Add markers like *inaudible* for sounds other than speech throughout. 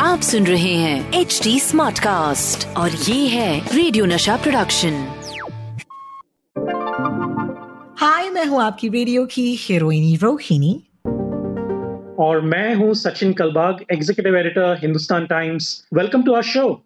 आप सुन रहे हैं एच डी स्मार्ट कास्ट और ये है रेडियो नशा प्रोडक्शन हाय मैं हूँ आपकी रेडियो की हीरोइनी रोहिणी। और मैं हूँ Sachin Kalbag executive editor Hindustan Times welcome to our show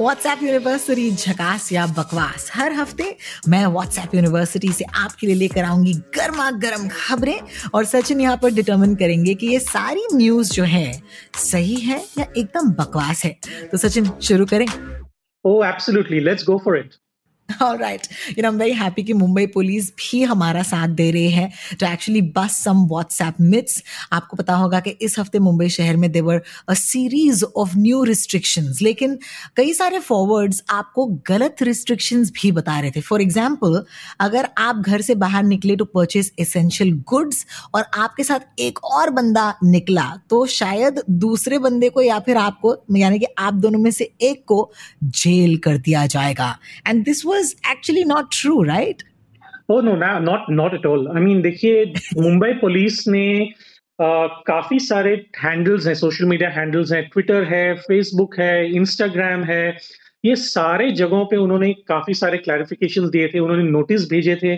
WhatsApp university झकास या बकवास। हर हफ़्ते मैं व्हाट्सएप यूनिवर्सिटी से आपके लिए लेकर आऊँगी गर्मा गर्म खबरें और सचिन यहाँ पर डिटर्मिन करेंगे कि ये सारी न्यूज़ जो है, सही है या एकदम बकवास है। तो सचिन, शुरू करें। ओ absolutely let's go for it right you know very happy कि मुंबई पुलिस भी हमारा साथ दे रही है टू एक्चुअली बस सम व्हाट्सएप मिथ्स आपको पता होगा कि इस हफ़्ते मुंबई शहर में there were a series of new restrictions लेकिन कई सारे फॉरवर्ड्स आपको गलत रिस्ट्रिक्शंस भी बता रहे थे. फॉर एग्ज़ाम्पल अगर आप घर से बाहर निकले टू परचेज एसेंशियल गुड्स और आपके साथ एक और बंदा निकला तो शायद दूसरे बंदे को या फिर आपको, यानी कि आप दोनों में से एक को जेल कर दिया जाएगा. And this was was actually not true, right? Oh no, no not not at all. I mean, देखिए मुंबई पुलिस ने Uh, काफ़ी सारे हैंडल्स हैं सोशल मीडिया हैंडल्स हैं ट्विटर है फेसबुक है इंस्टाग्राम है ये सारे जगहों पे उन्होंने काफ़ी सारे क्लैरिफिकेशन दिए थे उन्होंने नोटिस भेजे थे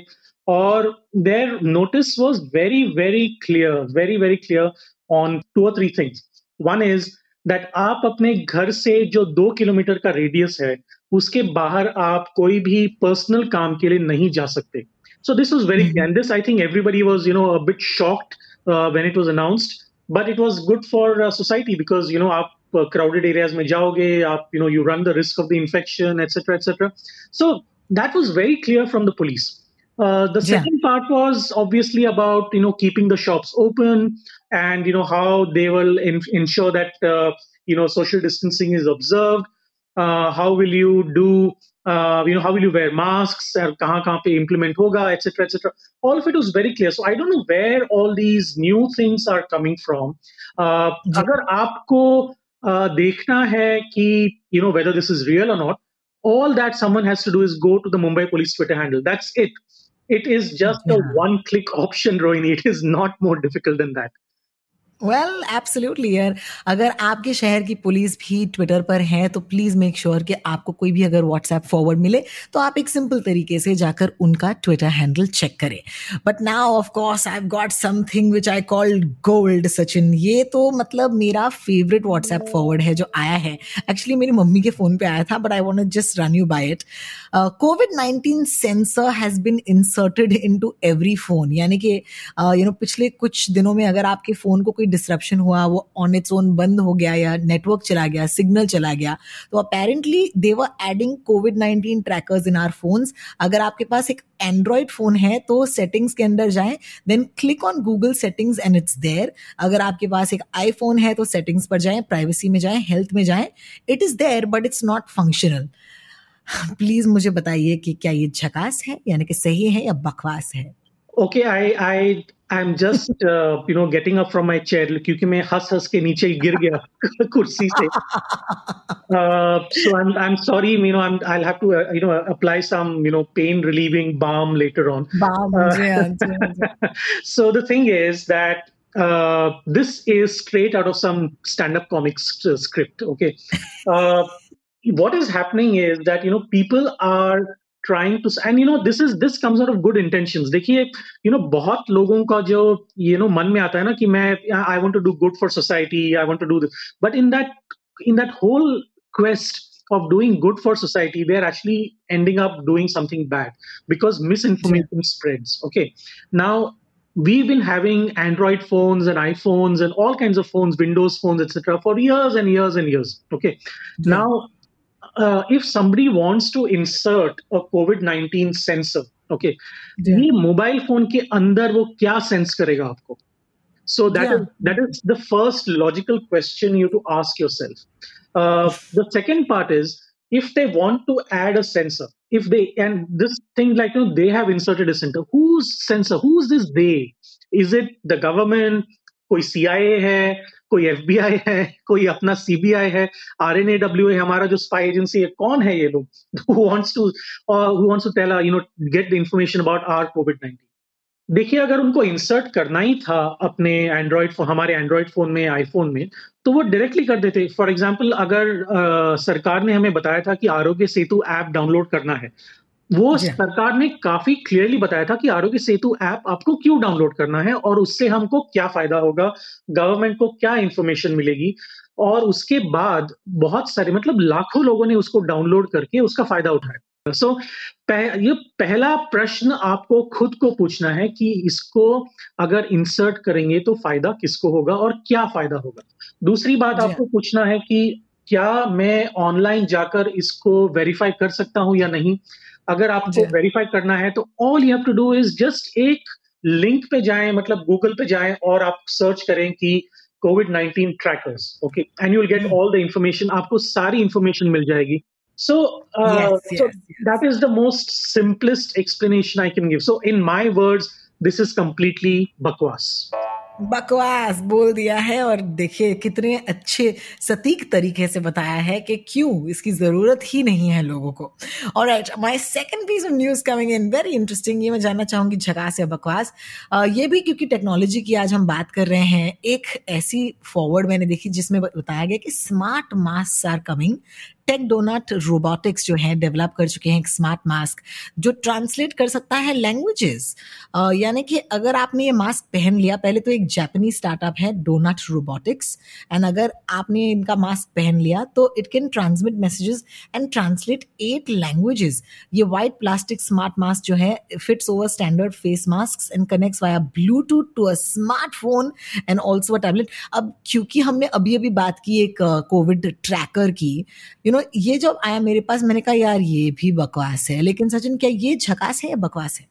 और there notice was very very clear very very clear on two और three things one is that आप अपने घर से जो दो किलोमीटर का रेडियस है उसके बाहर आप कोई भी पर्सनल काम के लिए नहीं जा सकते so this was very and this I think everybody was you know a bit shocked when it was announced but it was good for society because you know आप क्राउडेड एरियाज में जाओगे आप you know you run the risk of the infection etcetera etcetera so that was very clear from the police. Uh, the second yeah. part was obviously about you know keeping the shops open and you know how they will in- ensure that uh, you know social distancing is observed uh, how will you do uh, you know how will you wear masks? Or kahan kahan pe implement hoga etc etc all of it was very clear. So i don't know where all these new things are coming from. Uh, agar aapko uh, dekhna hai ki you know whether this is real or not all that someone has to do is go to the mumbai police twitter handle. That's it. It is just yeah. a one click option rohini. It is not more difficult than that well absolutely यार। अगर आपके शहर की police भी Twitter पर है तो please make sure कि आपको कोई भी अगर व्हाट्सएप फॉरवर्ड मिले तो आप एक सिंपल तरीके से जाकर उनका ट्विटर हैंडल चेक करें। But now of course I got something which I called gold Sachin. ये तो मतलब मेरा फेवरेट व्हाट्सएप फॉरवर्ड है जो आया है। एक्चुअली मेरी मम्मी के फ़ोन पे आया था but I want just run you by it COVID nineteen sensor has been inserted into every phone यानी कि यू नो पिछले कुछ दिनों में अगर आपके फ़ोन को कोई डिस्ट्रप्शन हुआ, वो ऑन इट्स ओन बंद हो गया या नेटवर्क चला गया सिग्नल चला गया। तो apparently they were adding COVID nineteen trackers in our phones अगर आपके पास एक एंड्रॉइड फ़ोन है तो सेटिंग्स के अंदर जाएँ then click on Google settings and it's there अगर आपके पास एक आईफोन है तो सेटिंग्स पर जाएँ प्राइवेसी में जाएँ हेल्थ में जाएँ। It is there but it's not functional please मुझे बताइए कि क्या ये झकास है, यानी कि सही है या बकवास है? Okay I I I am just you know getting up from my chair क्योंकि मैं हंस हंस के नीचे गिर गया *laughs* कुर्सी से so I am I am sorry you know I I have to you know apply some you know pain relieving balm later on balm so the thing is that uh, this is straight out of some stand-up comics script okay uh, what is happening is that you know people are trying to and you know this is this comes out of good intentions देखिए you know बहुत लोगों का जो you know मन में आता है ना कि मैं I want to do good for society I want to do this but in that in that whole quest of doing good for society they're actually ending up doing something bad because misinformation yeah. spreads okay now we've been having android phones and iphones and all kinds of phones windows phones etc for years and years and years okay yeah. now uh, if somebody wants to insert a COVID-19 sensor, okay, ये mobile phone के अंदर वो क्या sense करेगा आपको so that yeah. is, that is the first logical question you to ask yourself uh, the second part is if they want to add a sensor if they and this thing like you know they have inserted a sensor whose sensor who's this they is it the government कोई CIA है कोई FBI है कोई अपना CBI है are N है हमारा जो स्पाई एजेंसी है कौन है ये लोग? You know get the about our COVID nineteen देखिए अगर उनको इंसर्ट करना ही था अपने एंड्रॉयड फ़ोन हमारे एंड्रॉयड फ़ोन में आईफोन में तो वो डायरेक्टली कर देते। फॉर एग्ज़ाम्पल अगर आ, सरकार ने हमें बताया था कि आरोग्य सेतु ऐप डाउनलोड करना है वो सरकार ने काफ़ी क्लियरली बताया था कि आरोग्य सेतु ऐप आपको क्यों डाउनलोड करना है और उससे हमको क्या फ़ायदा होगा गवर्नमेंट को क्या इंफॉर्मेशन मिलेगी? और उसके बाद बहुत सारे मतलब लाखों लोगों ने उसको डाउनलोड करके उसका फ़ायदा उठाया। सो so, पह, ये पहला प्रश्न आपको खुद को पूछना है कि इसको अगर इंसर्ट करेंगे तो फ़ायदा किसको होगा और क्या फ़ायदा होगा? दूसरी बात आपको पूछना है कि क्या मैं ऑनलाइन जाकर इसको वेरीफाई कर सकता हूँ या नहीं? अगर आपको वेरीफाई करना है तो all you have to do is just एक लिंक पे जाएँ मतलब गूगल पे जाएँ और आप सर्च करें कि COVID nineteen trackers okay and you will get all the information आपको सारी इंफॉर्मेशन मिल जाएगी So, uh, yes, yes, so yes. that is the most simplest explanation I can give. So, in my words, this is completely bakwas. बकवास बोल दिया है और देखिए कितने अच्छे सटीक तरीके से बताया है कि क्यों इसकी ज़रूरत ही नहीं है लोगों को। और right my second piece of news coming in very interesting ये मैं जानना चाहूँगी झकास या बकवास। ये भी क्योंकि टेक्नोलॉजी की आज हम बात कर रहे हैं, एक ऐसी फॉरवर्ड मैंने देखी जिसमें बताया गया कि smart mask are coming tech Donut Robotics जो है डेवलप कर चुके हैं एक स्मार्ट मास्क जो ट्रांसलेट कर सकता है लैंग्वेजेस यानी कि अगर आपने ये मास्क पहन लिया, पहले तो एक जापानी स्टार्टअप है डोनट रोबोटिक्स एंड अगर आपने इनका मास्क पहन लिया तो it can transmit messages and translate eight languages ये वाइट प्लास्टिक स्मार्ट मास्क जो है fits over standard face mask and connects via Bluetooth to a smartphone and also a tablet अब, क्योंकि हमने अभी अभी बात की एक कोविड ट्रैकर की यू नो ये जब आया मेरे पास मैंने कहा यार ये भी बकवास है। लेकिन सचिन क्या ये झकास है या बकवास है?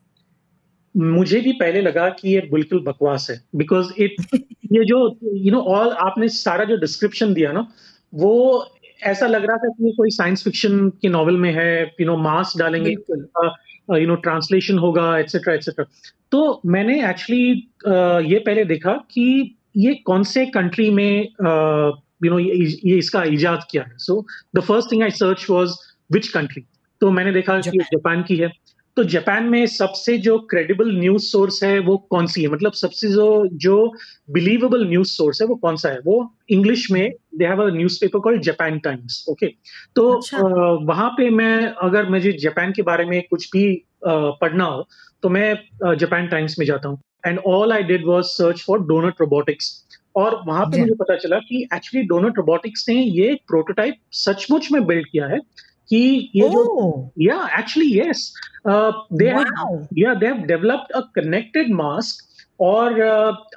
मुझे भी पहले लगा कि ये बिल्कुल बकवास है बिकॉज़ इट *laughs* ये जो यू नो ऑल आपने सारा जो डिस्क्रिप्शन दिया ना वो ऐसा लग रहा था कि ये कोई साइंस फिक्शन के नॉवल में है यू नो मास्क डालेंगे यू नो ट्रांसलेशन होगा एटसेट्रा एटसेट्रा तो मैंने एक्चुअली uh, ये पहले देखा कि ये कौन से कंट्री में uh, यू नो ये इसका इजाद किया है। So the first thing I search was which country तो मैंने देखा कि जापान की है। तो जापान में सबसे जो क्रेडिबल न्यूज़ सोर्स है वो कौन सी है? मतलब सबसे जो जो बिलीवेबल न्यूज़ सोर्स है वो कौन सा है? वो इंग्लिश में they have a newspaper called Japan Times okay तो अच्छा। वहाँ पे मैं अगर मुझे जापान के बारे में कुछ भी पढ़ना हो तो मैं जापान टाइम्स में जाता हूँ। And all I did was search for Donut Robotics और वहाँ पे मुझे पता चला कि एक्चुअली डोनट रोबोटिक्स ने ये प्रोटोटाइप सचमुच में बिल्ड किया है कि ये oh. जो या actually yes they yeah they have developed a connected mask और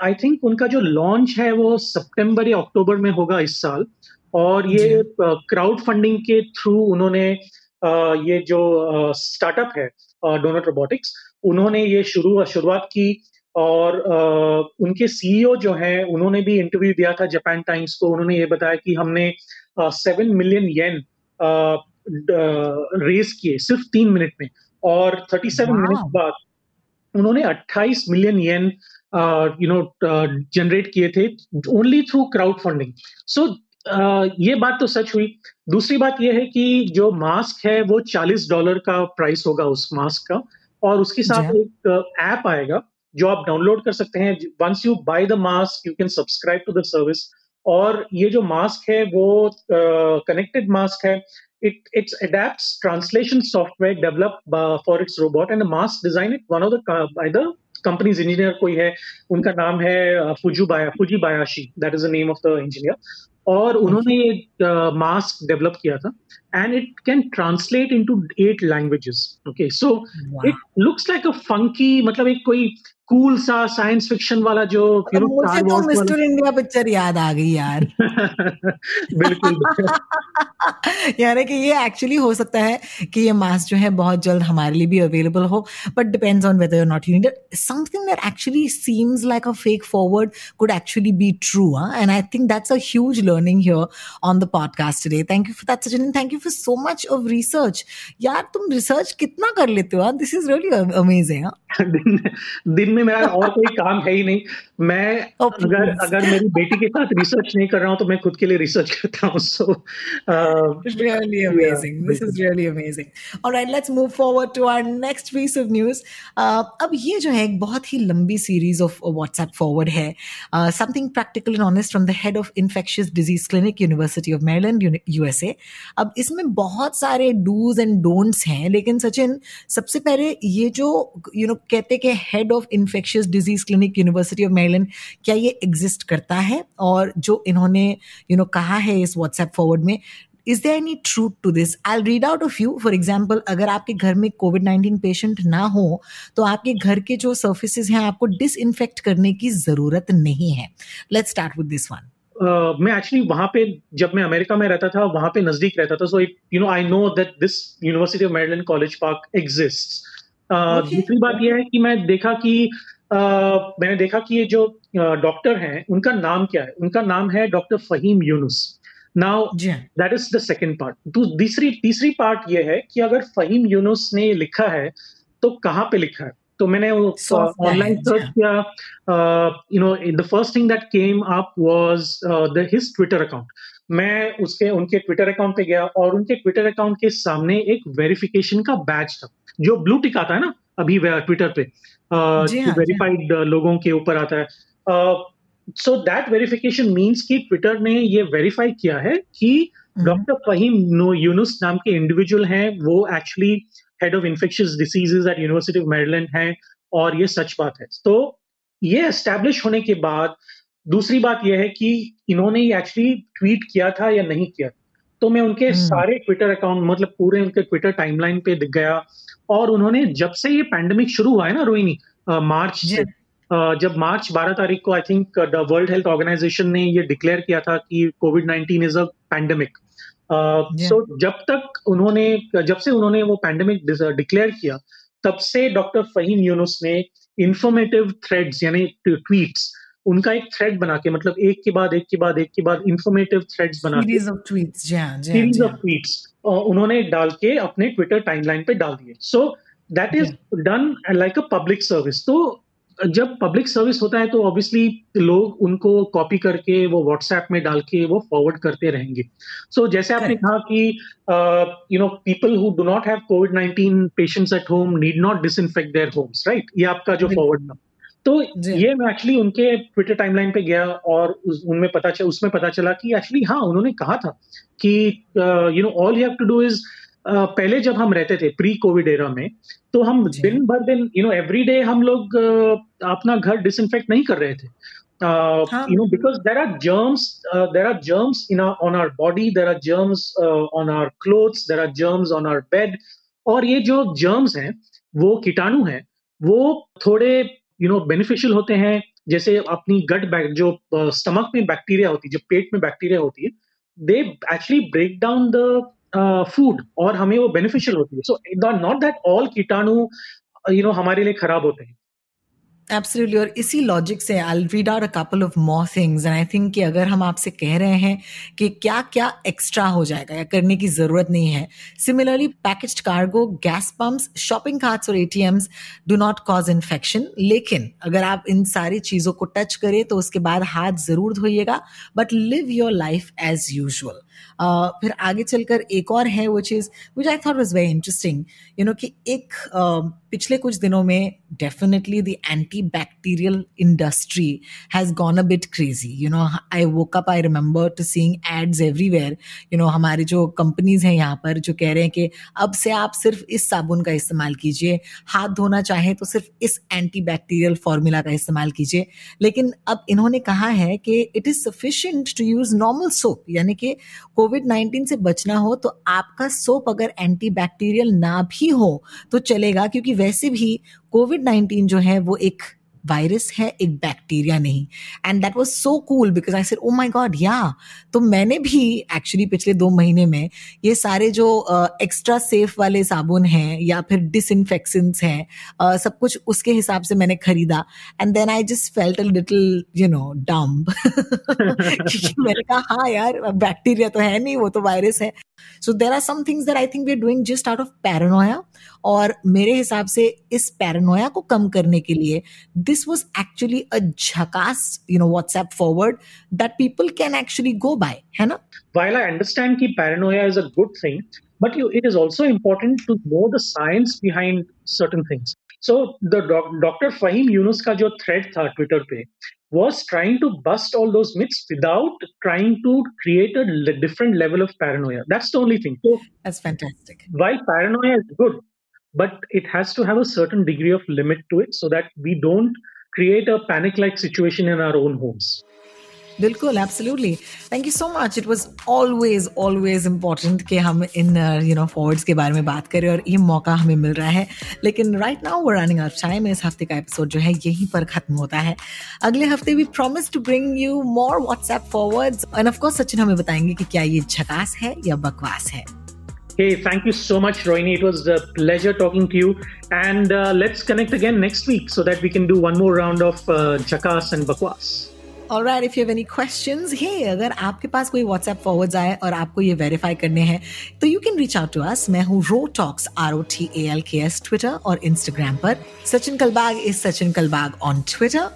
आई uh, थिंक उनका जो लॉन्च है वो सितंबर या अक्टूबर में होगा इस साल और ये क्राउड uh, फंडिंग के थ्रू उन्होंने uh, ये जो स्टार्टअप uh, है डोनट uh, रोबोटिक्स उन्होंने ये शुरू शुरुआत की और आ, उनके सीईओ जो हैं उन्होंने भी इंटरव्यू दिया था जापान टाइम्स को। उन्होंने ये बताया कि हमने सेवन मिलियन येन रेज किए सिर्फ़ तीन मिनट में। और थर्टी सेवन मिनट बाद उन्होंने अट्ठाईस million yen you know generate किए थे only through crowd funding so ये बात तो सच हुई। दूसरी बात यह है कि जो मास्क है वो चालीस डॉलर का प्राइस होगा उस मास्क का। और उसके साथ एक ऐप आएगा। जो आप डाउनलोड कर सकते हैं once you buy the mask you can subscribe to the service और ये जो मास्क है वो कनेक्टेड uh, मास्क है। It it's adapts translation software developed uh, for its robot and the mask design it one of the by the company's engineer कोई है। उनका नाम है फुजू बाया Fujibayashi that is the name of the engineer और उन्होंने ये मास्क डेवलप किया था। And it can translate into eight languages okay so it looks like a funky मतलब एक कोई कूल सा साइंस फिक्शन वाला जो मुझे तो मिस्टर इंडिया पिक्चर याद आ गई यार। *laughs* बिल्कुल। *laughs* यानी कि ये एक्चुअली हो सकता है कि ये मास्क जो है बहुत जल्द हमारे लिए भी अवेलेबल हो but depends on whether not you need something that actually seems like a fake forward could actually be true and I think that's a huge learning here on the podcast today thank you for that Sachin thank you for so much of research यार तुम research कितना कर लेते हो this is really amazing दिन दिन में मेरा और कोई काम है ही नहीं मैं Oh, अगर. अगर मेरी बेटी के साथ रिसर्च नहीं कर रहा हूँ तो मैं खुद के लिए रिसर्च *laughs* करता हूँ सो this is really amazing. All right, let's move forward to our next piece of news. Uh, अब ये जो है एक बहुत ही लंबी सीरीज़ ऑफ़ व्हाट्सएप फॉरवर्ड है something practical and honest from the head of infectious disease clinic University of Maryland USA अब इसमें बहुत सारे डूज एंड डोंट्स हैं लेकिन सचिन सबसे पहले ये जो यू you नो know, कहते कि head of infectious disease clinic University of Maryland क्या ये एग्जिस्ट करता है? और जो इन्होंने यू you नो know, कहा है इस व्हाट्सएप फॉरवर्ड में is there any truth to this? I'll read out a few. For example अगर आपके घर में कोविड 19 पेशेंट ना हो तो आपके घर के जो सर्फेसिस हैं आपको डिसइंफेक्ट करने की ज़रूरत नहीं है. Let's start with this one Uh, मैं एक्चुअली वहाँ पे जब मैं अमेरिका में रहता था वहाँ पे नज़दीक रहता था so you know I know that this University of Maryland College Park exist. दूसरी बात यह है कि मैं देखा कि uh, मैंने देखा कि ये जो डॉक्टर हैं उनका नाम क्या है? उनका नाम है डॉक्टर फहीम यूनुस। नाउ जी हाँ। That is the second part तीसरी तीसरी पार्ट ये है कि अगर फहीम यूनुस ने लिखा है तो कहाँ पे लिखा है? तो मैंने ऑनलाइन सर्च किया। You know the first thing that came up was the his Twitter account मैं उसके उनके ट्विटर अकाउंट पे गया और उनके ट्विटर अकाउंट के सामने एक वेरिफिकेशन का बैच था। जो ब्लू टिक आता है ना अभी ट्विटर पे जी हाँ, हाँ। वेरीफाइड लोगों के ऊपर आता है। सो दैट वेरिफिकेशन मींस कि ट्विटर ने ये वेरीफाई किया है कि डॉक्टर फहीम यूनुस नाम के इंडिविजुअल हैं वो actually head of infectious diseases at University of Maryland हैं और ये सच बात है। तो ये एस्टेब्लिश होने के बाद दूसरी बात यह है कि इन्होंने ये एक्चुअली ट्वीट किया था या नहीं किया? तो मैं उनके हम्म। सारे ट्विटर अकाउंट मतलब पूरे उनके ट्विटर टाइमलाइन पे दिख गया। और उन्होंने जब से ये पैंडेमिक शुरू हुआ है ना रोहिणी मार्च से जब मार्च 12 तारीख को I think the World Health Organization ने ये डिक्लेयर किया था कि COVID 19 is a pandemic so जब तक उन्होंने जब से उन्होंने वो पैंडेमिक डिक्लेयर किया तब से डॉक्टर फहीम यूनुस ने इंफॉर्मेटिव थ्रेड्स यानी ट्वीट्स उनका एक थ्रेड बना के मतलब एक के बाद एक के बाद एक के बाद इंफॉर्मेटिव थ्रेड्स बना series of tweets series of. Tweets उन्होंने डाल के अपने ट्विटर टाइमलाइन पे डाल दिए। So that is done like a public service तो जब पब्लिक सर्विस होता है तो ऑब्वियसली लोग उनको कॉपी करके वो व्हाट्सएप में डाल के वो फॉरवर्ड करते रहेंगे। सो so, जैसे आपने कहा कि you know people who do not have COVID 19 patients at home need not disinfect their homes right ये आपका जो फॉरवर्ड था तो ये मैं एक्चुअली उनके ट्विटर टाइमलाइन पे गया और उनमें पता चला उसमें पता चला कि एक्चुअली हाँ उन्होंने कहा था कि you know all you have to do is पहले जब हम रहते थे प्री कोविड एरा में तो हम दिन भर दिन यू नो एवरी डे हम लोग uh, अपना घर डिसइंफेक्ट नहीं कर रहे थे। You know because there are germs there are germs in on our body there are germs on our clothes there are germs on our bed और ये जो जर्म्स हैं वो कीटाणु हैं वो थोड़े यू नो बेनिफिशियल होते हैं, जैसे अपनी गट बैक जो स्टमक में बैक्टीरिया होती है, जो पेट में बैक्टीरिया होती है they actually break down the food और हमें वो बेनिफिशियल होती है। सो नॉट दैट ऑल कीटाणु यू नो हमारे लिए खराब होते हैं। एब्सोल्युटली और इसी लॉजिक से I read out a couple of more things and I think कि अगर हम आपसे कह रहे हैं कि क्या क्या एक्स्ट्रा हो जाएगा या करने की ज़रूरत नहीं है similarly packaged cargo gas pumps shopping carts और ATMs do not cause infection लेकिन अगर आप इन सारी चीज़ों को टच करें तो उसके बाद हाथ ज़रूर धोइएगा but live your life as usual फिर आगे चलकर एक और है वो चीज़ which I thought was very interesting you know कि एक uh, पिछले कुछ दिनों में definitely the anti bacterial industry has gone a bit crazy you know I woke up I remember to seeing ads everywhere you know हमारी जो companies हैं यहाँ पर जो कह रहे हैं कि अब से आप सिर्फ़ इस साबुन का इस्तेमाल कीजिए। हाथ धोना चाहें तो सिर्फ़ इस एंटी बैक्टीरियल फॉर्मूला का इस्तेमाल कीजिए। लेकिन अब इन्होंने कहा है कि it is sufficient to use normal soap यानी कि कोविड 19 से बचना हो तो आपका सोप अगर एंटी बैक्टीरियल ना भी हो तो चलेगा, क्योंकि वैसे भी कोविड 19 जो है वो एक वायरस है एक बैक्टीरिया नहीं। And that was so cool because I said oh my God yeah तो मैंने भी एक्चुअली पिछले दो महीने में ये सारे जो एक्स्ट्रा uh, सेफ़ वाले साबुन हैं या फिर डिसइनफेक्शंस हैं uh, सब कुछ उसके हिसाब से मैंने खरीदा। And then I just felt a little you know dumb मैंने कहा हाँ यार बैक्टीरिया तो है नहीं वो तो वायरस है। So there are some things that I think we are doing just out of paranoia और मेरे हिसाब से इस पैरानोया को कम करने के लिए दिस वॉज़ एक्चुअली अ झकास you know WhatsApp forward that people can actually go by है ना While I understand कि paranoia is a good thing, but you, it is also important to know the science behind certain things. So the doc, Dr. Fahim Yunus का जो thread था Twitter पे was trying to bust all those myths without trying to create a le- different level of paranoia. That's the only thing. So That's fantastic. while paranoia is good, but it has to have a certain degree of limit to it so that we don't create a panic like situation in our own homes. बिल्कुल absolutely thank you so much it was always always important कि हम इन you know forwards के बारे में बात करें और ये मौका हमें मिल रहा है। लेकिन right now we're running out time इस हफ़्ते का एपिसोड जो है यहीं पर खत्म होता है। अगले हफ़्ते भी promise to bring you more WhatsApp forwards and of course Sachin हमें बताएँगे कि क्या ये झकास है या बकवास है। Hey, thank you so much, Rohini. It was a pleasure talking to you. And uh, let's connect again next week so that we can do one more round of uh, Jakas and Bakwas. Alright, if you have any questions, hey, अगर आपके पास कोई WhatsApp forwards आए और आपको ये verify करने हैं तो you can reach out to us मैं हूँ ro talks R O T A L K S Twitter और इंस्टाग्राम पर. Sachin Kalbag is Sachin Kalbag on Twitter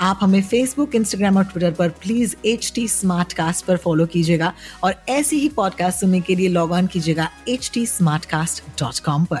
आप हमें फेसबुक इंस्टाग्राम और ट्विटर पर please H T smart cast पर follow कीजिएगा और ऐसे ही पॉडकास्ट सुनने के लिए लॉग ऑन कीजिएगा H T smart cast dot com पर.